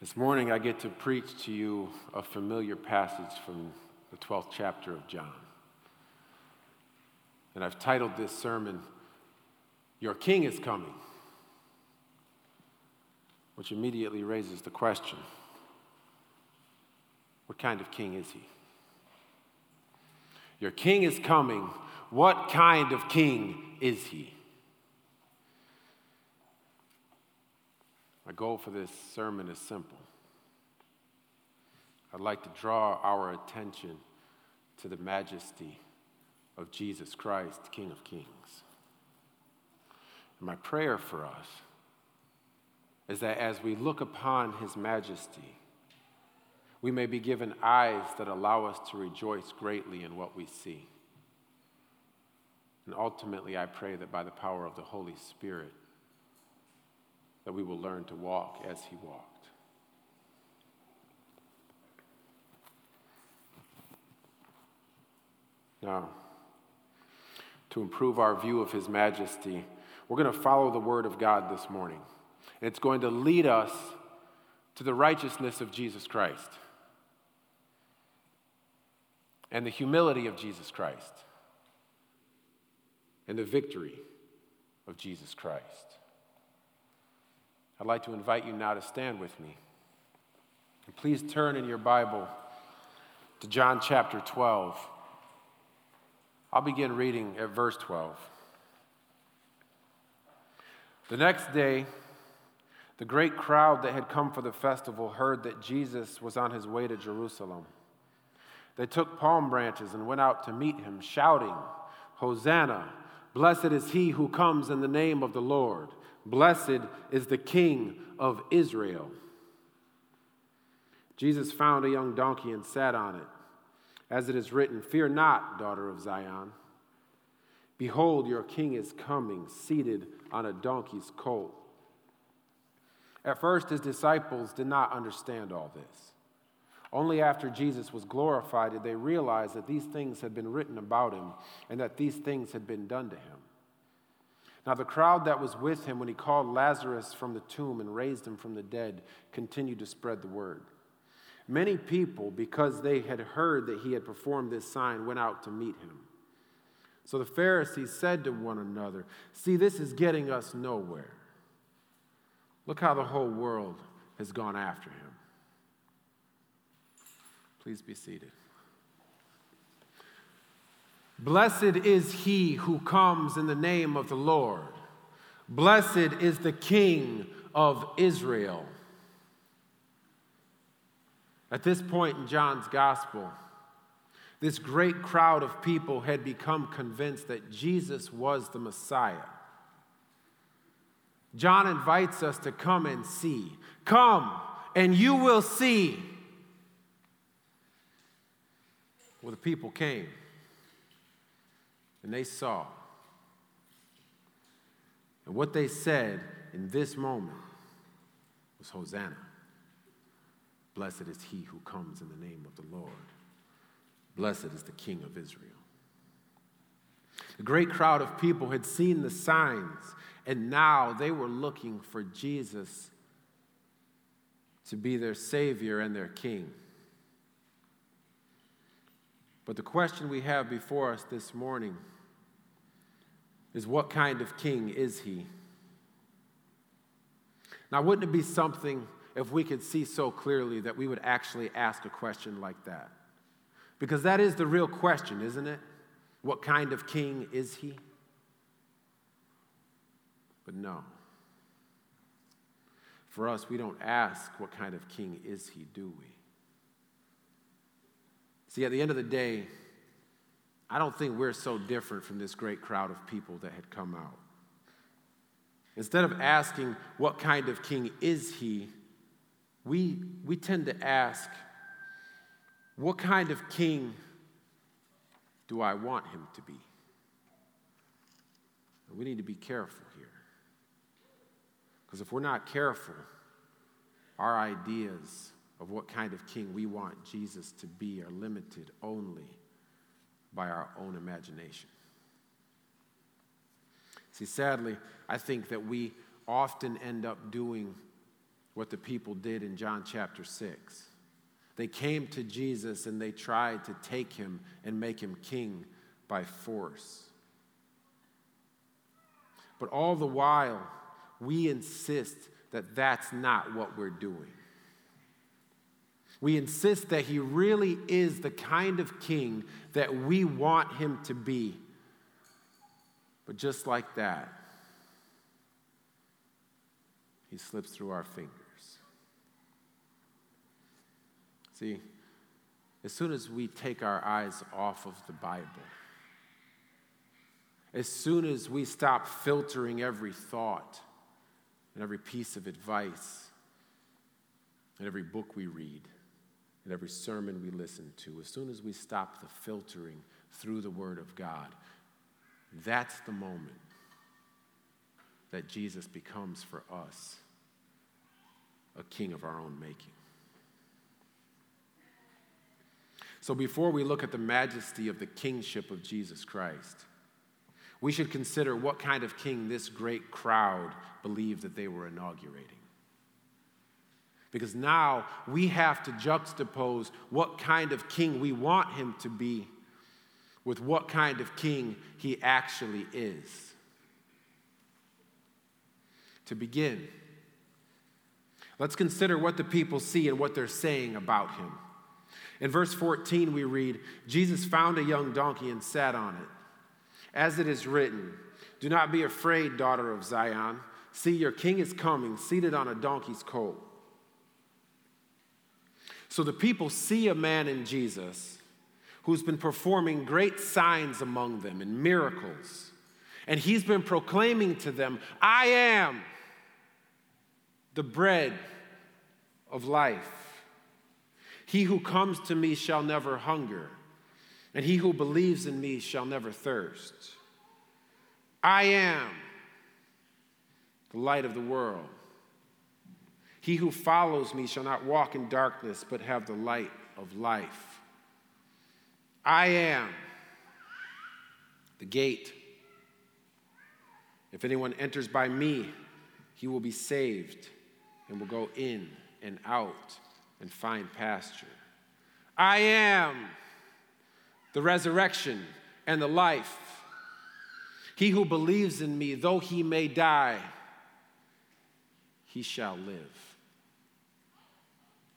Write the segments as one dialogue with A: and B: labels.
A: This morning, I get to preach to you a familiar passage from the 12th chapter of John. And I've titled this sermon, Your King is Coming, which immediately raises the question what kind of king is he? Your king is coming. What kind of king is he? My goal for this sermon is simple. I'd like to draw our attention to the majesty of Jesus Christ, King of Kings. And my prayer for us is that as we look upon his majesty, we may be given eyes that allow us to rejoice greatly in what we see. And ultimately, I pray that by the power of the Holy Spirit, that we will learn to walk as he walked. Now, to improve our view of his majesty, we're going to follow the word of God this morning. And it's going to lead us to the righteousness of Jesus Christ and the humility of Jesus Christ and the victory of Jesus Christ. I'd like to invite you now to stand with me. And please turn in your Bible to John chapter 12. I'll begin reading at verse 12. The next day, the great crowd that had come for the festival heard that Jesus was on his way to Jerusalem. They took palm branches and went out to meet him, shouting, Hosanna! Blessed is he who comes in the name of the Lord. Blessed is the King of Israel. Jesus found a young donkey and sat on it. As it is written, Fear not, daughter of Zion. Behold, your king is coming, seated on a donkey's colt. At first, his disciples did not understand all this. Only after Jesus was glorified did they realize that these things had been written about him and that these things had been done to him. Now, the crowd that was with him when he called Lazarus from the tomb and raised him from the dead continued to spread the word. Many people, because they had heard that he had performed this sign, went out to meet him. So the Pharisees said to one another, See, this is getting us nowhere. Look how the whole world has gone after him. Please be seated. Blessed is he who comes in the name of the Lord. Blessed is the King of Israel. At this point in John's gospel, this great crowd of people had become convinced that Jesus was the Messiah. John invites us to come and see. Come, and you will see. Well, the people came. And they saw. And what they said in this moment was Hosanna. Blessed is he who comes in the name of the Lord. Blessed is the King of Israel. A great crowd of people had seen the signs, and now they were looking for Jesus to be their Savior and their King. But the question we have before us this morning is what kind of king is he? Now, wouldn't it be something if we could see so clearly that we would actually ask a question like that? Because that is the real question, isn't it? What kind of king is he? But no. For us, we don't ask what kind of king is he, do we? See, at the end of the day, I don't think we're so different from this great crowd of people that had come out. Instead of asking, what kind of king is he? We, we tend to ask, what kind of king do I want him to be? And we need to be careful here. Because if we're not careful, our ideas of what kind of king we want Jesus to be are limited only by our own imagination. See, sadly, I think that we often end up doing what the people did in John chapter 6. They came to Jesus and they tried to take him and make him king by force. But all the while, we insist that that's not what we're doing. We insist that he really is the kind of king that we want him to be. But just like that, he slips through our fingers. See, as soon as we take our eyes off of the Bible, as soon as we stop filtering every thought and every piece of advice and every book we read and every sermon we listen to, as soon as we stop the filtering through the Word of God, that's the moment that Jesus becomes for us a king of our own making. So before we look at the majesty of the kingship of Jesus Christ, we should consider what kind of king this great crowd believed that they were inaugurating. Because now we have to juxtapose what kind of king we want him to be with what kind of king he actually is. To begin, let's consider what the people see and what they're saying about him. In verse 14, we read Jesus found a young donkey and sat on it as it is written, Do not be afraid, daughter of Zion. See, your king is coming, seated on a donkey's colt. So the people see a man in Jesus who's been performing great signs among them and miracles. And he's been proclaiming to them, I am the bread of life. He who comes to me shall never hunger and he who believes in me shall never thirst. I am the light of the world. He who follows me shall not walk in darkness, but have the light of life. I am the gate. If anyone enters by me, he will be saved and will go in and out and find pasture. I am the resurrection, and the life. He who believes in me, though he may die, he shall live.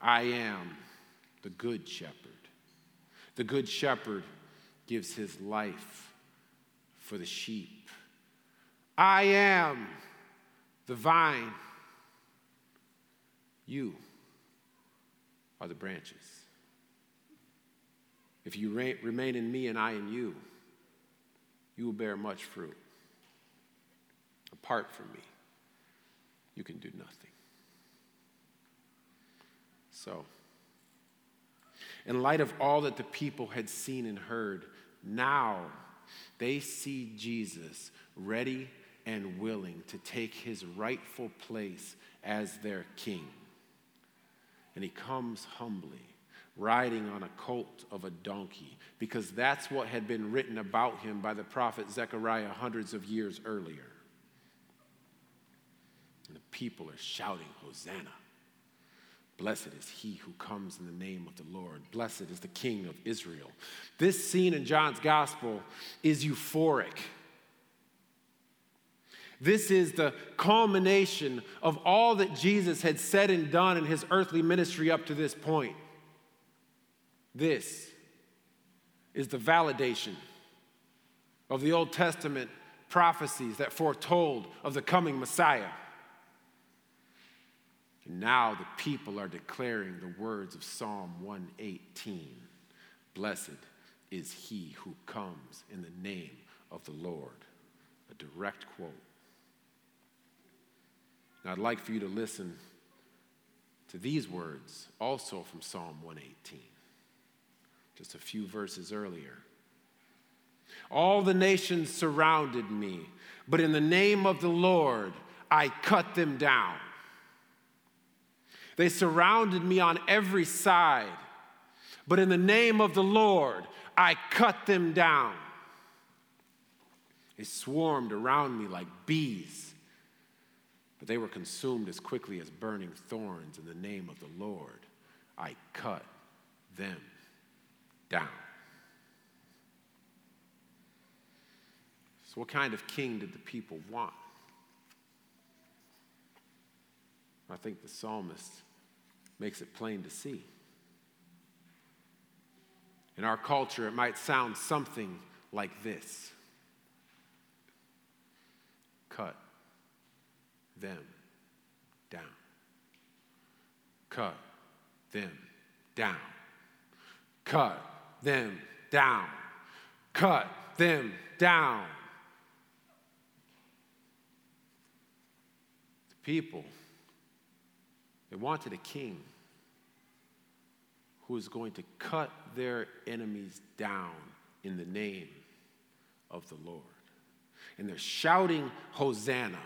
A: I am the good shepherd. The good shepherd gives his life for the sheep. I am the vine. You are the branches. If you remain in me and I in you, you will bear much fruit. Apart from me, you can do nothing. So, in light of all that the people had seen and heard, now they see Jesus ready and willing to take his rightful place as their king. And he comes humbly riding on a colt of a donkey, because that's what had been written about him by the prophet Zechariah hundreds of years earlier. And the people are shouting, Hosanna. Blessed is he who comes in the name of the Lord. Blessed is the King of Israel. This scene in John's gospel is euphoric. This is the culmination of all that Jesus had said and done in his earthly ministry up to this point. This is the validation of the Old Testament prophecies that foretold of the coming Messiah. And now the people are declaring the words of Psalm 118 Blessed is he who comes in the name of the Lord. A direct quote. Now, I'd like for you to listen to these words also from Psalm 118 just a few verses earlier. All the nations surrounded me, but in the name of the Lord, I cut them down. They surrounded me on every side, but in the name of the Lord, I cut them down. They swarmed around me like bees, but they were consumed as quickly as burning thorns in the name of the Lord. I cut them down. So, what kind of king did the people want? I think the psalmist makes it plain to see. In our culture, it might sound something like this cut them down. Cut them down. Cut them down. Cut them down. The people, they wanted a king who is going to cut their enemies down in the name of the Lord. And they're shouting, Hosanna.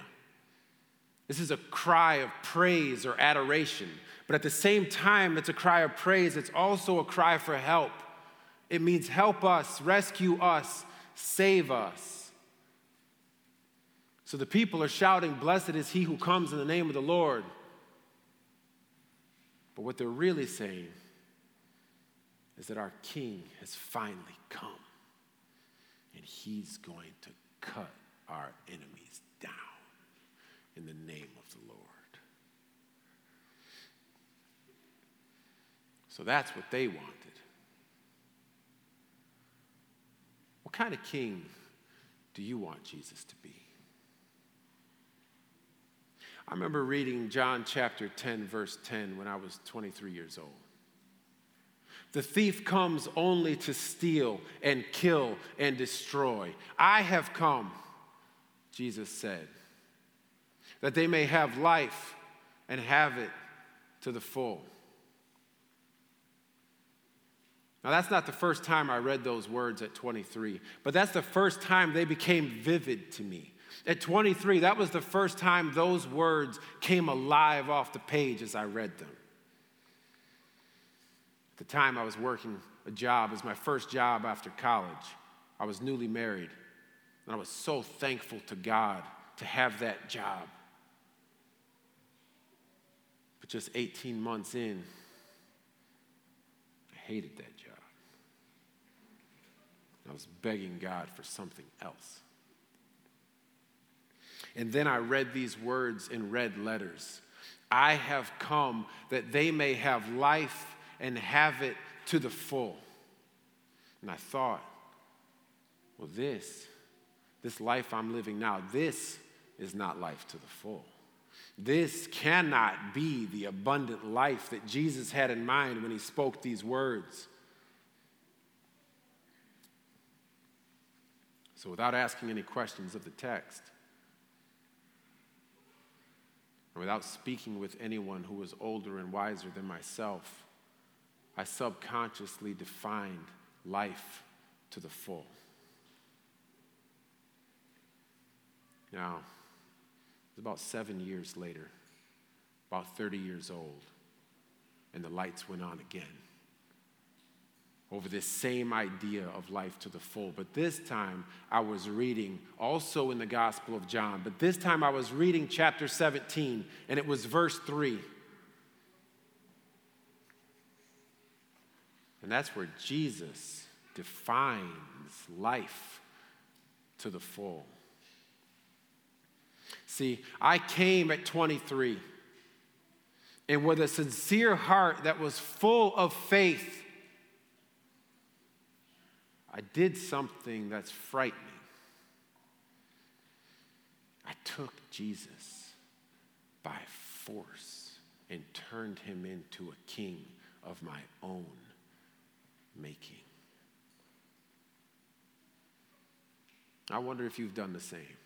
A: This is a cry of praise or adoration. But at the same time, it's a cry of praise, it's also a cry for help. It means help us, rescue us, save us. So the people are shouting, Blessed is he who comes in the name of the Lord. But what they're really saying is that our King has finally come and he's going to cut our enemies down in the name of the Lord. So that's what they wanted. What kind of king do you want Jesus to be? I remember reading John chapter 10, verse 10, when I was 23 years old. The thief comes only to steal and kill and destroy. I have come, Jesus said, that they may have life and have it to the full. Now, that's not the first time I read those words at 23, but that's the first time they became vivid to me. At 23, that was the first time those words came alive off the page as I read them. At the time, I was working a job. It was my first job after college. I was newly married, and I was so thankful to God to have that job. But just 18 months in, I hated that job. I was begging God for something else. And then I read these words in red letters I have come that they may have life and have it to the full. And I thought, well, this, this life I'm living now, this is not life to the full. This cannot be the abundant life that Jesus had in mind when he spoke these words. So, without asking any questions of the text, or without speaking with anyone who was older and wiser than myself, I subconsciously defined life to the full. Now, it's about seven years later, about 30 years old, and the lights went on again over this same idea of life to the full. But this time I was reading also in the Gospel of John, but this time I was reading chapter 17, and it was verse 3. And that's where Jesus defines life to the full. See, I came at 23 and with a sincere heart that was full of faith, I did something that's frightening. I took Jesus by force and turned him into a king of my own making. I wonder if you've done the same.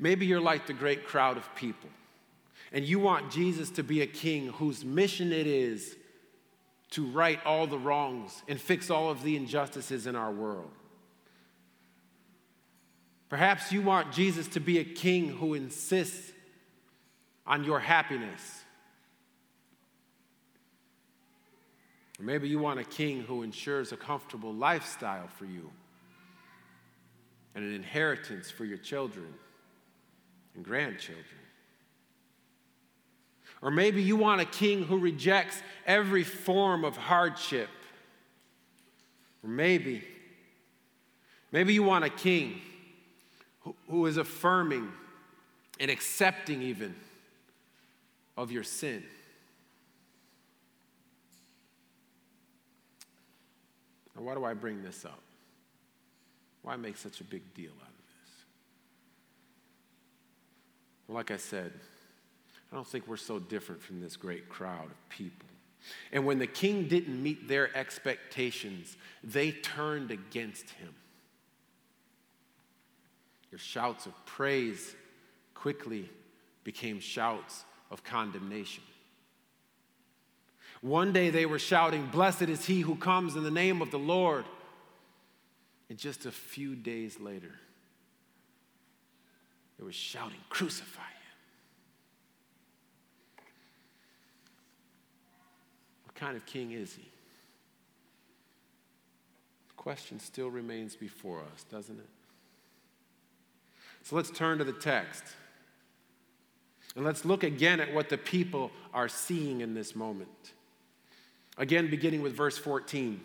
A: Maybe you're like the great crowd of people, and you want Jesus to be a king whose mission it is to right all the wrongs and fix all of the injustices in our world. Perhaps you want Jesus to be a king who insists on your happiness Or maybe you want a king who ensures a comfortable lifestyle for you and an inheritance for your children and grandchildren. Or maybe you want a king who rejects every form of hardship. Or maybe, maybe you want a king who, who is affirming and accepting even of your sin. Now, why do I bring this up? Why make such a big deal out of this? Well, like I said, I don't think we're so different from this great crowd of people. And when the king didn't meet their expectations, they turned against him. Your shouts of praise quickly became shouts of condemnation. One day they were shouting, Blessed is he who comes in the name of the Lord. And just a few days later, they were shouting, Crucify him. What kind of king is he? The question still remains before us, doesn't it? So let's turn to the text. And let's look again at what the people are seeing in this moment. Again, beginning with verse 14.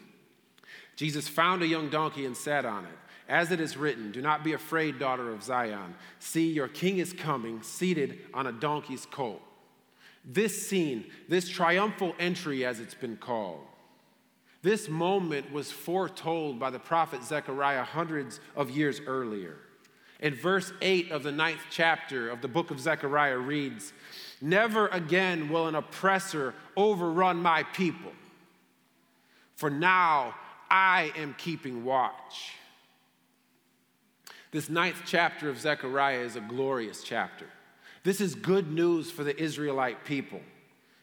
A: Jesus found a young donkey and sat on it. As it is written, Do not be afraid, daughter of Zion. See, your king is coming, seated on a donkey's colt. This scene, this triumphal entry, as it's been called, this moment was foretold by the prophet Zechariah hundreds of years earlier. In verse 8 of the ninth chapter of the book of Zechariah reads, Never again will an oppressor overrun my people, for now I am keeping watch. This ninth chapter of Zechariah is a glorious chapter. This is good news for the Israelite people.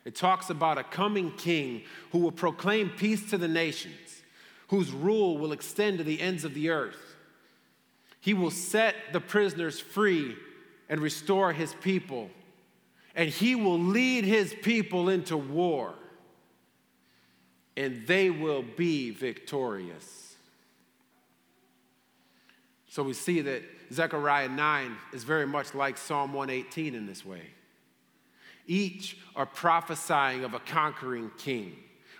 A: It talks about a coming king who will proclaim peace to the nations, whose rule will extend to the ends of the earth. He will set the prisoners free and restore his people. And he will lead his people into war. And they will be victorious. So we see that Zechariah 9 is very much like Psalm 118 in this way. Each are prophesying of a conquering king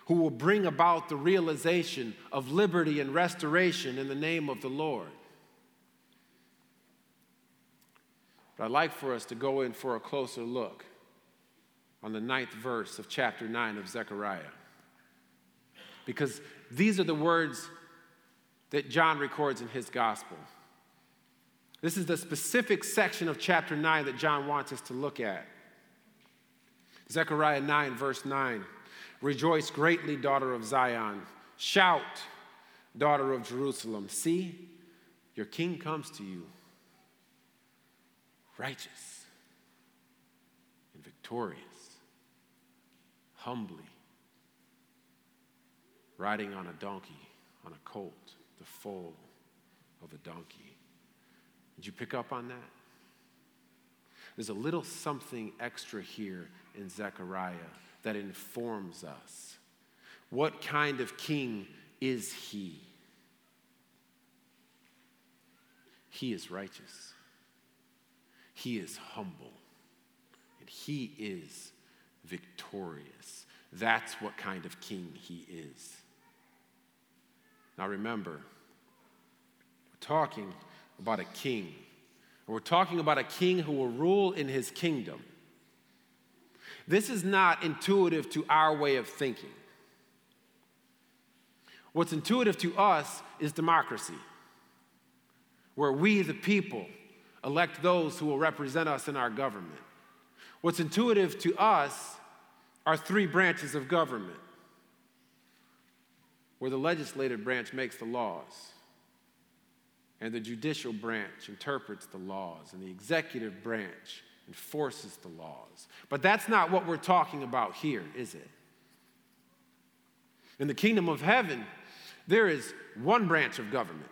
A: who will bring about the realization of liberty and restoration in the name of the Lord. But I'd like for us to go in for a closer look on the ninth verse of chapter 9 of Zechariah. Because these are the words that John records in his gospel. This is the specific section of chapter 9 that John wants us to look at. Zechariah 9, verse 9 Rejoice greatly, daughter of Zion. Shout, daughter of Jerusalem. See, your king comes to you righteous and victorious, humbly, riding on a donkey, on a colt, the foal of a donkey. Did you pick up on that? There's a little something extra here in Zechariah that informs us. What kind of king is he? He is righteous. He is humble and he is victorious. That's what kind of king he is. Now remember, we're talking about a king. We're talking about a king who will rule in his kingdom. This is not intuitive to our way of thinking. What's intuitive to us is democracy, where we, the people, elect those who will represent us in our government. What's intuitive to us are three branches of government where the legislative branch makes the laws, and the judicial branch interprets the laws, and the executive branch enforces the laws. But that's not what we're talking about here, is it? In the kingdom of heaven, there is one branch of government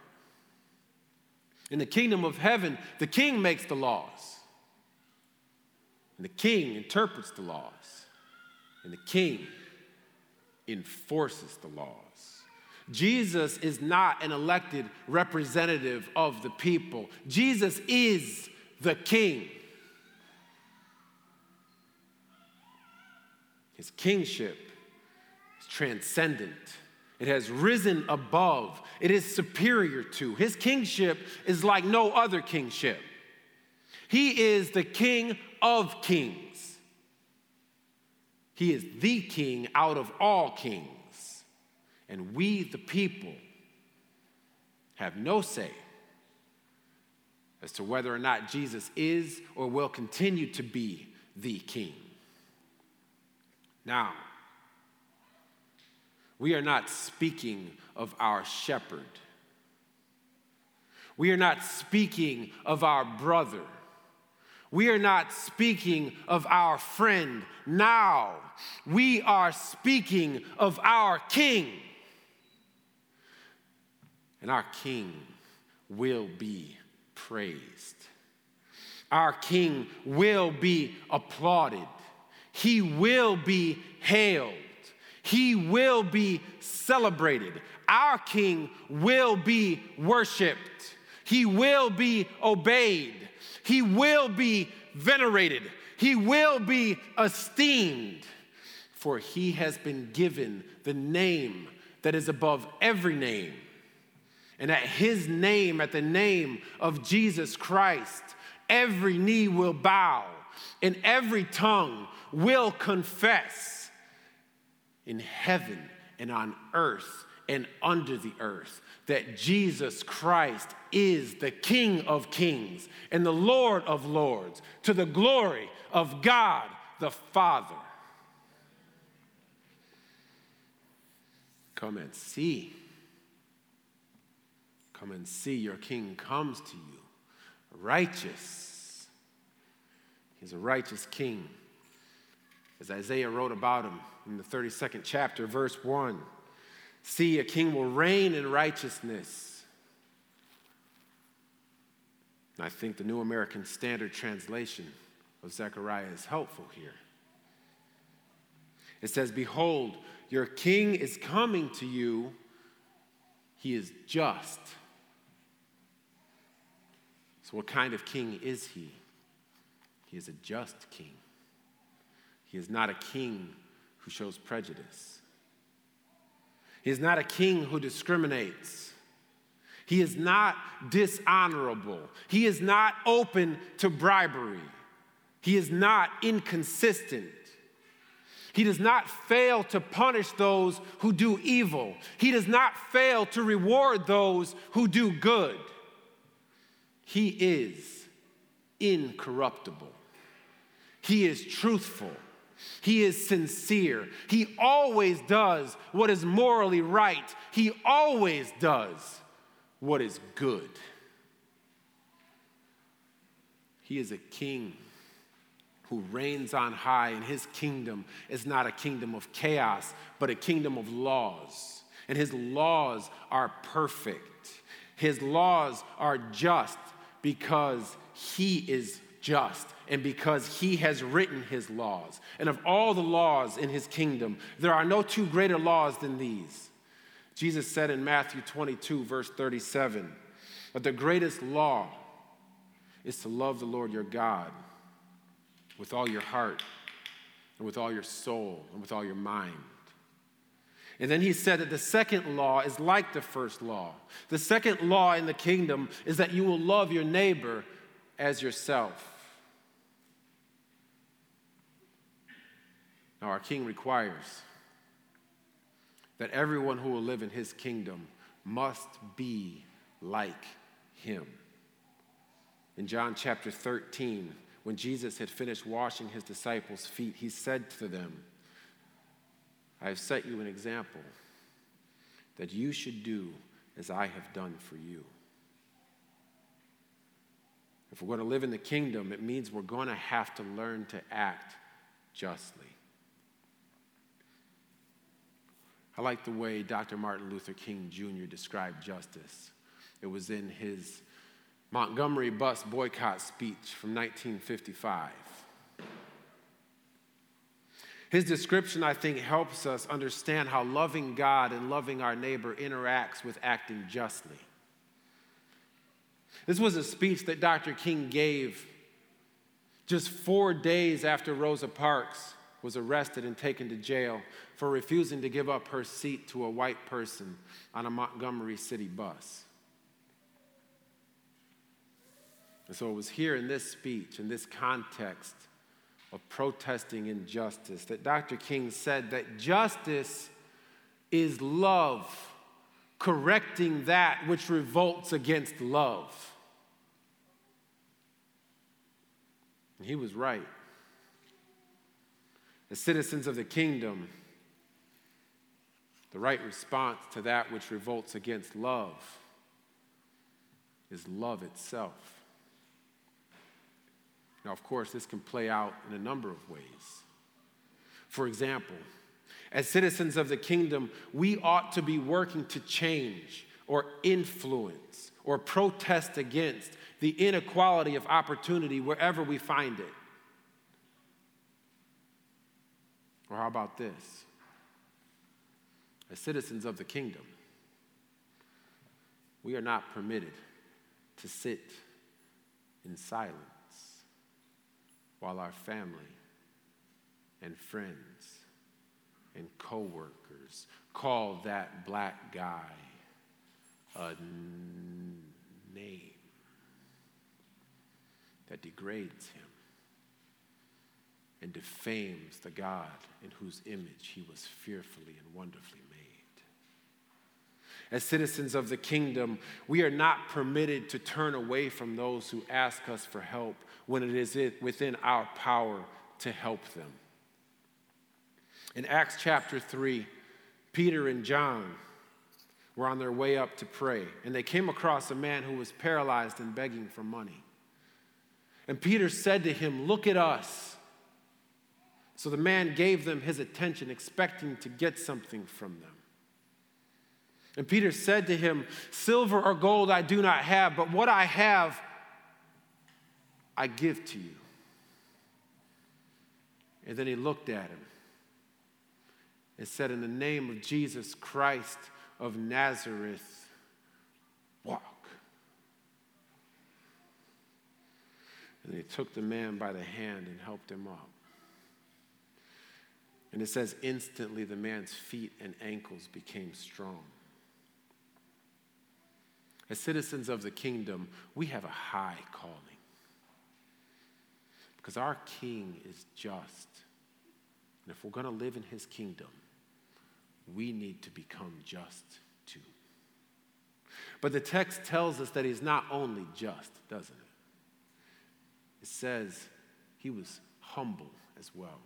A: in the kingdom of heaven, the king makes the laws. And the king interprets the laws. And the king enforces the laws. Jesus is not an elected representative of the people, Jesus is the king. His kingship is transcendent. It has risen above. It is superior to. His kingship is like no other kingship. He is the king of kings. He is the king out of all kings. And we, the people, have no say as to whether or not Jesus is or will continue to be the king. Now, we are not speaking of our shepherd. We are not speaking of our brother. We are not speaking of our friend. Now, we are speaking of our king. And our king will be praised. Our king will be applauded. He will be hailed. He will be celebrated. Our king will be worshiped. He will be obeyed. He will be venerated. He will be esteemed. For he has been given the name that is above every name and at his name, at the name of Jesus Christ, every knee will bow and every tongue will confess in heaven and on earth and under the earth that Jesus Christ is the King of kings and the Lord of lords to the glory of God the Father. Come and see Come and see, your king comes to you, righteous. He's a righteous king. As Isaiah wrote about him in the 32nd chapter, verse 1 See, a king will reign in righteousness. And I think the New American Standard Translation of Zechariah is helpful here. It says, Behold, your king is coming to you. He is just so, what kind of king is he? He is a just king. He is not a king who shows prejudice. He is not a king who discriminates. He is not dishonorable. He is not open to bribery. He is not inconsistent. He does not fail to punish those who do evil. He does not fail to reward those who do good. He is incorruptible. He is truthful. He is sincere. He always does what is morally right. He always does what is good. He is a king who reigns on high, and his kingdom is not a kingdom of chaos, but a kingdom of laws. And his laws are perfect, his laws are just because he is just and because he has written his laws. And of all the laws in his kingdom, there are no two greater laws than these. Jesus said in Matthew 22, verse 37, that the greatest law is to love the Lord your God with all your heart and with all your soul and with all your mind. And then he said that the second law is like the first law. The second law in the kingdom is that you will love your neighbor as yourself. Now, our king requires that everyone who will live in his kingdom must be like him. In John chapter 13, when Jesus had finished washing his disciples' feet, he said to them, I have set you an example that you should do as I have done for you. If we're going to live in the kingdom, it means we're going to have to learn to act justly. I like the way Dr. Martin Luther King Jr. described justice. It was in his Montgomery bus boycott speech from 1955. His description, I think, helps us understand how loving God and loving our neighbor interacts with acting justly. This was a speech that Dr. King gave just four days after Rosa Parks was arrested and taken to jail for refusing to give up her seat to a white person on a Montgomery City bus. And so it was here in this speech, in this context of protesting injustice, that Dr. King said that justice is love correcting that which revolts against love. And he was right. As citizens of the kingdom, the right response to that which revolts against love is love itself. Now, of course, this can play out in a number of ways. For example, as citizens of the kingdom, we ought to be working to change or influence or protest against the inequality of opportunity wherever we find it. Or how about this? As citizens of the kingdom, we are not permitted to sit in silence while our family and friends and coworkers call that black guy a name that degrades him and defames the God in whose image he was fearfully and wonderfully made. As citizens of the kingdom, we are not permitted to turn away from those who ask us for help when it is within our power to help them. In Acts chapter 3, Peter and John were on their way up to pray, and they came across a man who was paralyzed and begging for money. And Peter said to him, Look at us. So the man gave them his attention, expecting to get something from them. And Peter said to him, Silver or gold I do not have, but what I have, I give to you. And then he looked at him and said, In the name of Jesus Christ of Nazareth, walk. And he took the man by the hand and helped him up. And it says, instantly the man's feet and ankles became strong. As citizens of the kingdom, we have a high calling because our king is just. And if we're going to live in his kingdom, we need to become just too. But the text tells us that he's not only just, doesn't it? It says he was humble as well.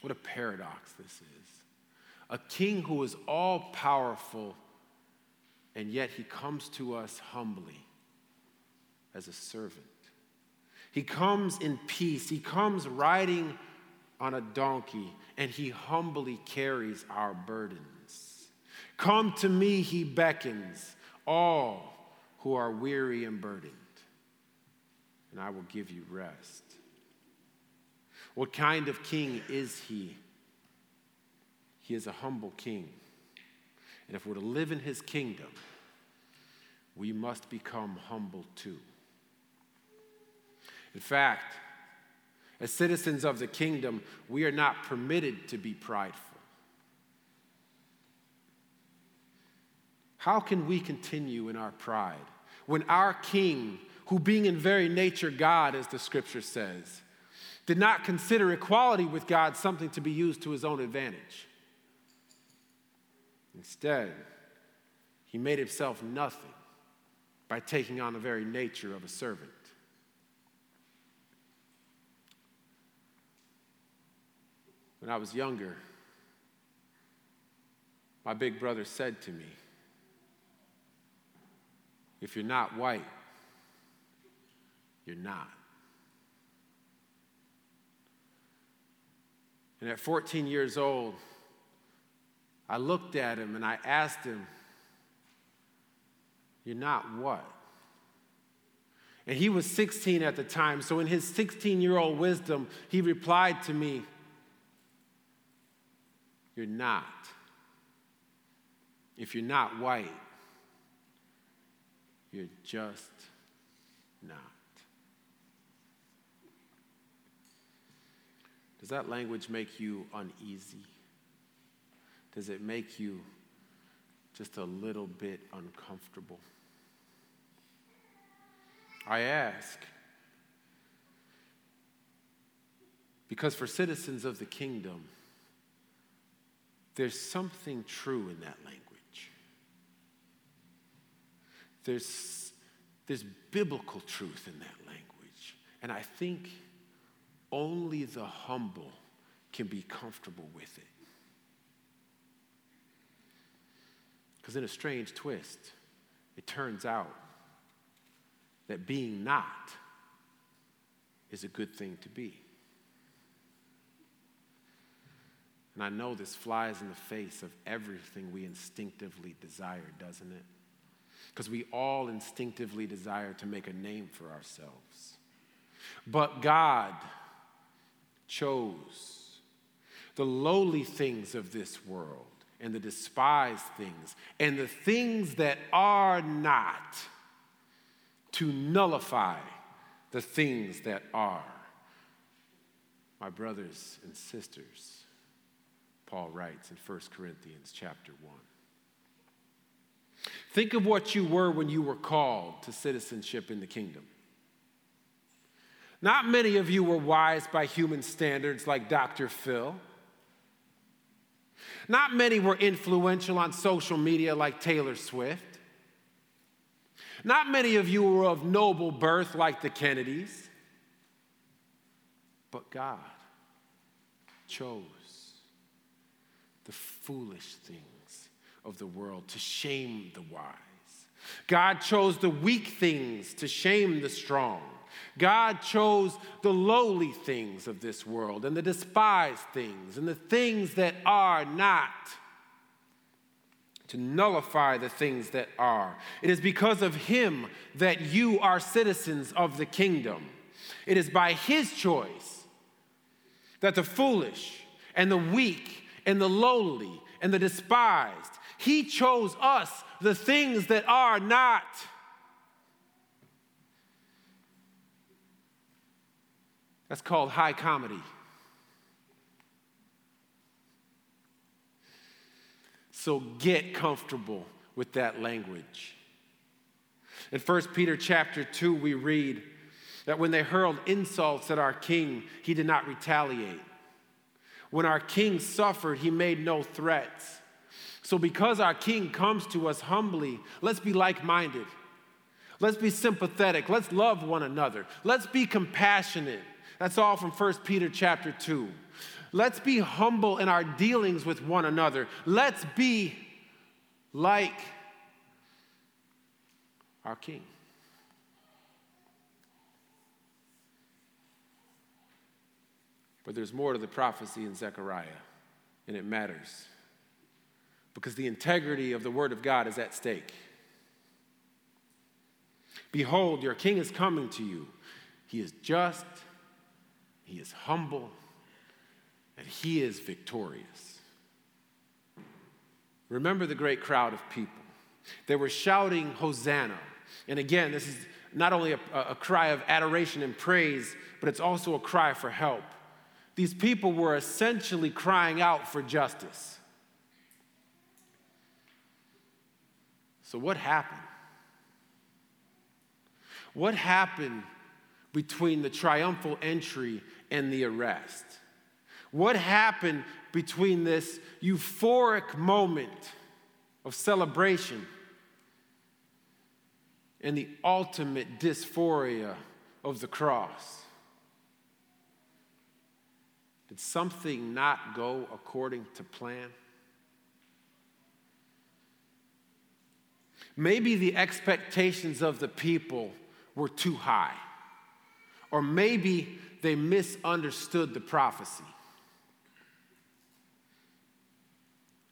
A: What a paradox this is. A king who is all powerful, and yet he comes to us humbly as a servant. He comes in peace, he comes riding on a donkey, and he humbly carries our burdens. Come to me, he beckons, all who are weary and burdened, and I will give you rest. What kind of king is he? He is a humble king. And if we're to live in his kingdom, we must become humble too. In fact, as citizens of the kingdom, we are not permitted to be prideful. How can we continue in our pride when our king, who being in very nature God, as the scripture says, did not consider equality with God something to be used to his own advantage? Instead, he made himself nothing by taking on the very nature of a servant. When I was younger, my big brother said to me, If you're not white, you're not. And at 14 years old, I looked at him and I asked him, You're not what? And he was 16 at the time, so in his 16 year old wisdom, he replied to me, You're not. If you're not white, you're just not. Does that language make you uneasy? Does it make you just a little bit uncomfortable? I ask because for citizens of the kingdom, there's something true in that language. There's, there's biblical truth in that language. And I think only the humble can be comfortable with it. Because in a strange twist, it turns out that being not is a good thing to be. And I know this flies in the face of everything we instinctively desire, doesn't it? Because we all instinctively desire to make a name for ourselves. But God chose the lowly things of this world and the despised things and the things that are not to nullify the things that are. My brothers and sisters, Paul writes in 1 Corinthians chapter 1. Think of what you were when you were called to citizenship in the kingdom. Not many of you were wise by human standards like Dr. Phil. Not many were influential on social media like Taylor Swift. Not many of you were of noble birth like the Kennedys. But God chose the foolish things of the world to shame the wise. God chose the weak things to shame the strong. God chose the lowly things of this world and the despised things and the things that are not to nullify the things that are. It is because of him that you are citizens of the kingdom. It is by his choice that the foolish and the weak and the lowly and the despised, he chose us, the things that are not That's called high comedy. So get comfortable with that language. In 1 Peter chapter 2, we read that when they hurled insults at our king, he did not retaliate. When our king suffered, he made no threats. So, because our king comes to us humbly, let's be like minded. Let's be sympathetic. Let's love one another. Let's be compassionate. That's all from 1 Peter chapter 2. Let's be humble in our dealings with one another. Let's be like our King. But there's more to the prophecy in Zechariah, and it matters because the integrity of the Word of God is at stake. Behold, your King is coming to you. He is just he is humble, and he is victorious. Remember the great crowd of people. They were shouting, Hosanna. And again, this is not only a, a cry of adoration and praise, but it's also a cry for help. These people were essentially crying out for justice. So, what happened? What happened between the triumphal entry and the arrest? What happened between this euphoric moment of celebration and the ultimate dysphoria of the cross? Did something not go according to plan? Maybe the expectations of the people were too high. Or maybe they misunderstood the prophecy.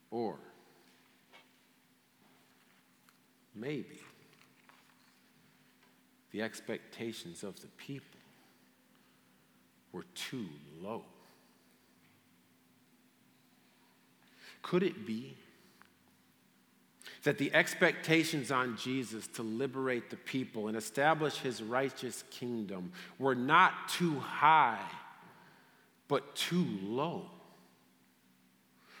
A: Or maybe the expectations of the people were too low. Could it be that the expectations on Jesus to liberate the people and establish his righteous kingdom were not too high but too low?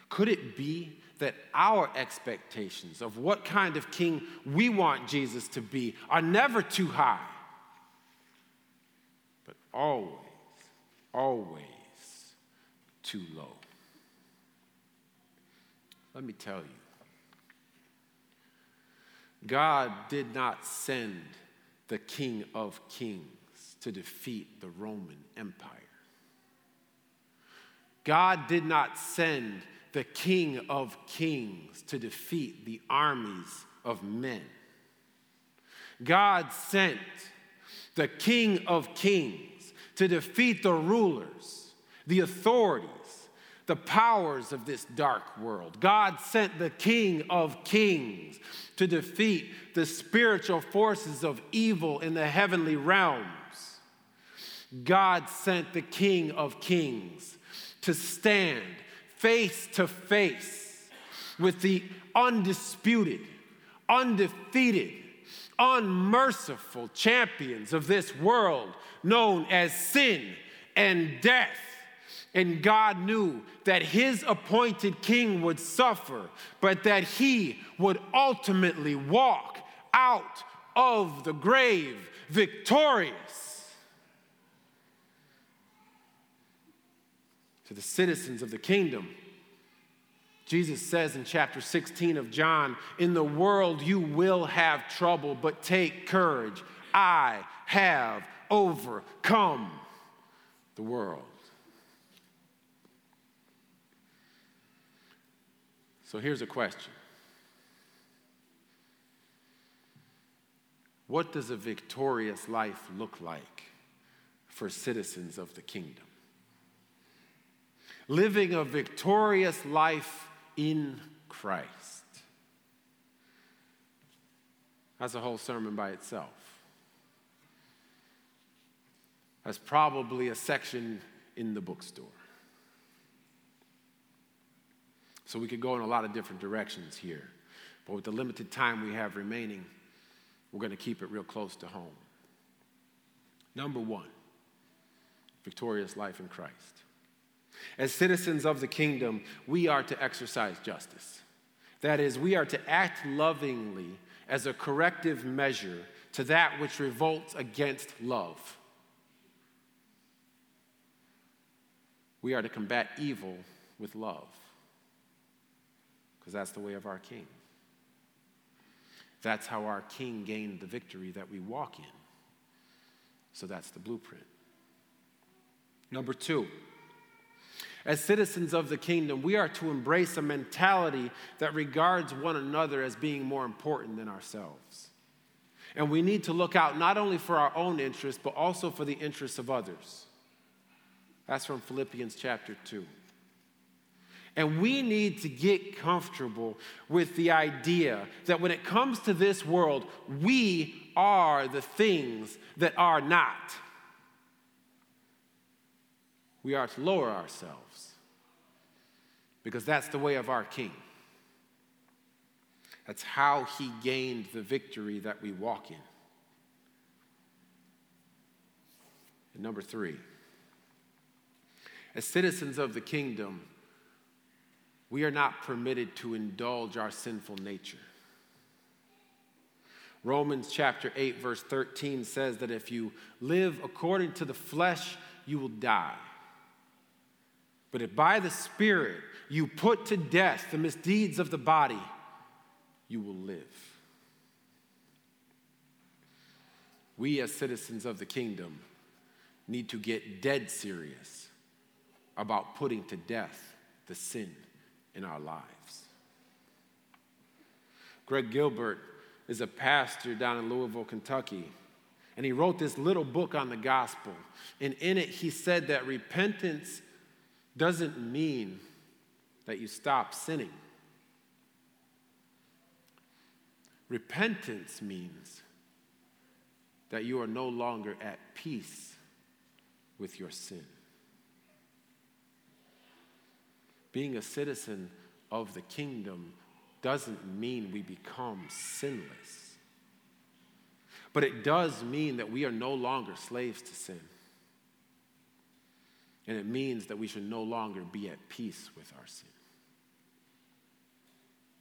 A: Could it be that our expectations of what kind of king we want Jesus to be are never too high, but always, always too low? Let me tell you God did not send the King of Kings to defeat the Roman Empire. God did not send the King of Kings to defeat the armies of men. God sent the King of Kings to defeat the rulers, the authorities, the powers of this dark world. God sent the King of Kings to defeat the spiritual forces of evil in the heavenly realms. God sent the King of Kings to stand face to face with the undisputed, undefeated, unmerciful champions of this world known as sin and death. And God knew that his appointed king would suffer, but that he would ultimately walk out of the grave victorious. To the citizens of the kingdom, Jesus says in chapter 16 of John, In the world you will have trouble, but take courage. I have overcome the world. So here's a question What does a victorious life look like for citizens of the kingdom? Living a victorious life in Christ. That's a whole sermon by itself. That's probably a section in the bookstore. So we could go in a lot of different directions here. But with the limited time we have remaining, we're going to keep it real close to home. Number one, victorious life in Christ. As citizens of the kingdom, we are to exercise justice. That is, we are to act lovingly as a corrective measure to that which revolts against love. We are to combat evil with love because that's the way of our King. That's how our King gained the victory that we walk in. So that's the blueprint. Number two, as citizens of the kingdom, we are to embrace a mentality that regards one another as being more important than ourselves. And we need to look out not only for our own interests, but also for the interests of others. That's from Philippians chapter 2. And we need to get comfortable with the idea that when it comes to this world, we are the things that are not. We are to lower ourselves because that's the way of our King. That's how he gained the victory that we walk in. And number three, as citizens of the kingdom, we are not permitted to indulge our sinful nature. Romans chapter 8, verse 13 says that if you live according to the flesh, you will die. But if by the Spirit you put to death the misdeeds of the body, you will live. We, as citizens of the kingdom, need to get dead serious about putting to death the sin in our lives. Greg Gilbert is a pastor down in Louisville, Kentucky, and he wrote this little book on the gospel. And in it, he said that repentance doesn't mean that you stop sinning. Repentance means that you are no longer at peace with your sin. Being a citizen of the kingdom doesn't mean we become sinless. But it does mean that we are no longer slaves to sin. And it means that we should no longer be at peace with our sin.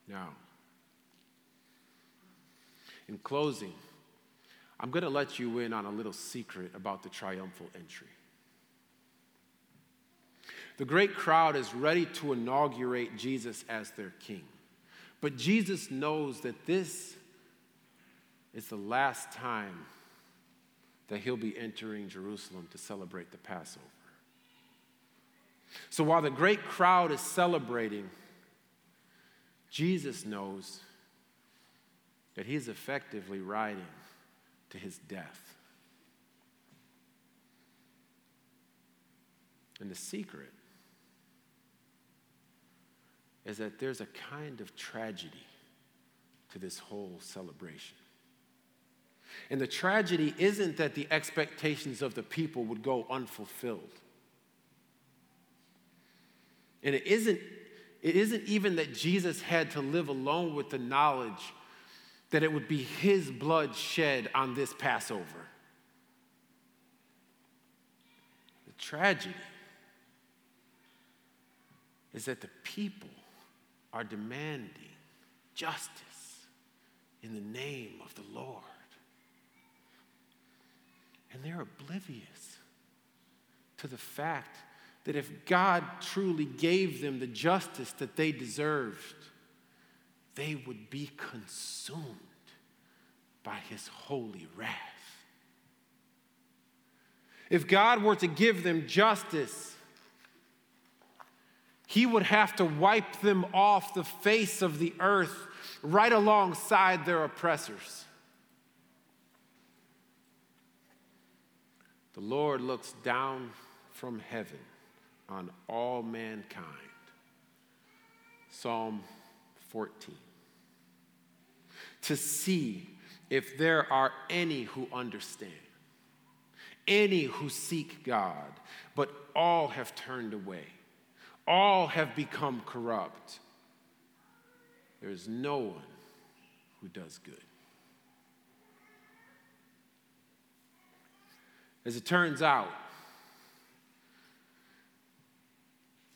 A: Now, in closing, I'm going to let you in on a little secret about the triumphal entry. The great crowd is ready to inaugurate Jesus as their king. But Jesus knows that this is the last time that he'll be entering Jerusalem to celebrate the Passover. So while the great crowd is celebrating, Jesus knows that he's effectively riding to his death. And the secret is that there's a kind of tragedy to this whole celebration. And the tragedy isn't that the expectations of the people would go unfulfilled. And it isn't, it isn't even that Jesus had to live alone with the knowledge that it would be his blood shed on this Passover. The tragedy is that the people are demanding justice in the name of the Lord. And they're oblivious to the fact that if God truly gave them the justice that they deserved, they would be consumed by his holy wrath. If God were to give them justice, he would have to wipe them off the face of the earth right alongside their oppressors. The Lord looks down from heaven on all mankind. Psalm 14. To see if there are any who understand, any who seek God, but all have turned away. All have become corrupt. There is no one who does good. As it turns out,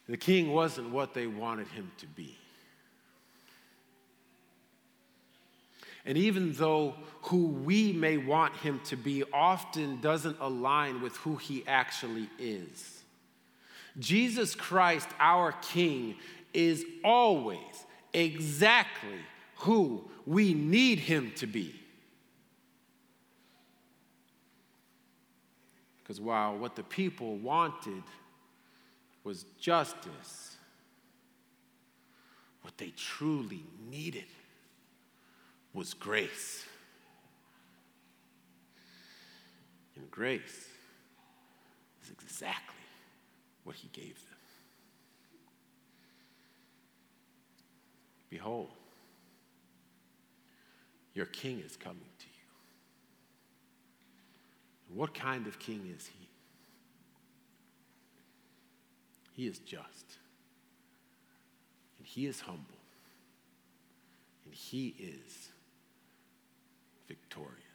A: the king wasn't what they wanted him to be. And even though who we may want him to be often doesn't align with who he actually is, Jesus Christ, our King, is always exactly who we need him to be. Because while what the people wanted was justice, what they truly needed was grace. And grace is exactly what he gave them. Behold, your king is coming to you. What kind of king is he? He is just, and he is humble, and he is victorious.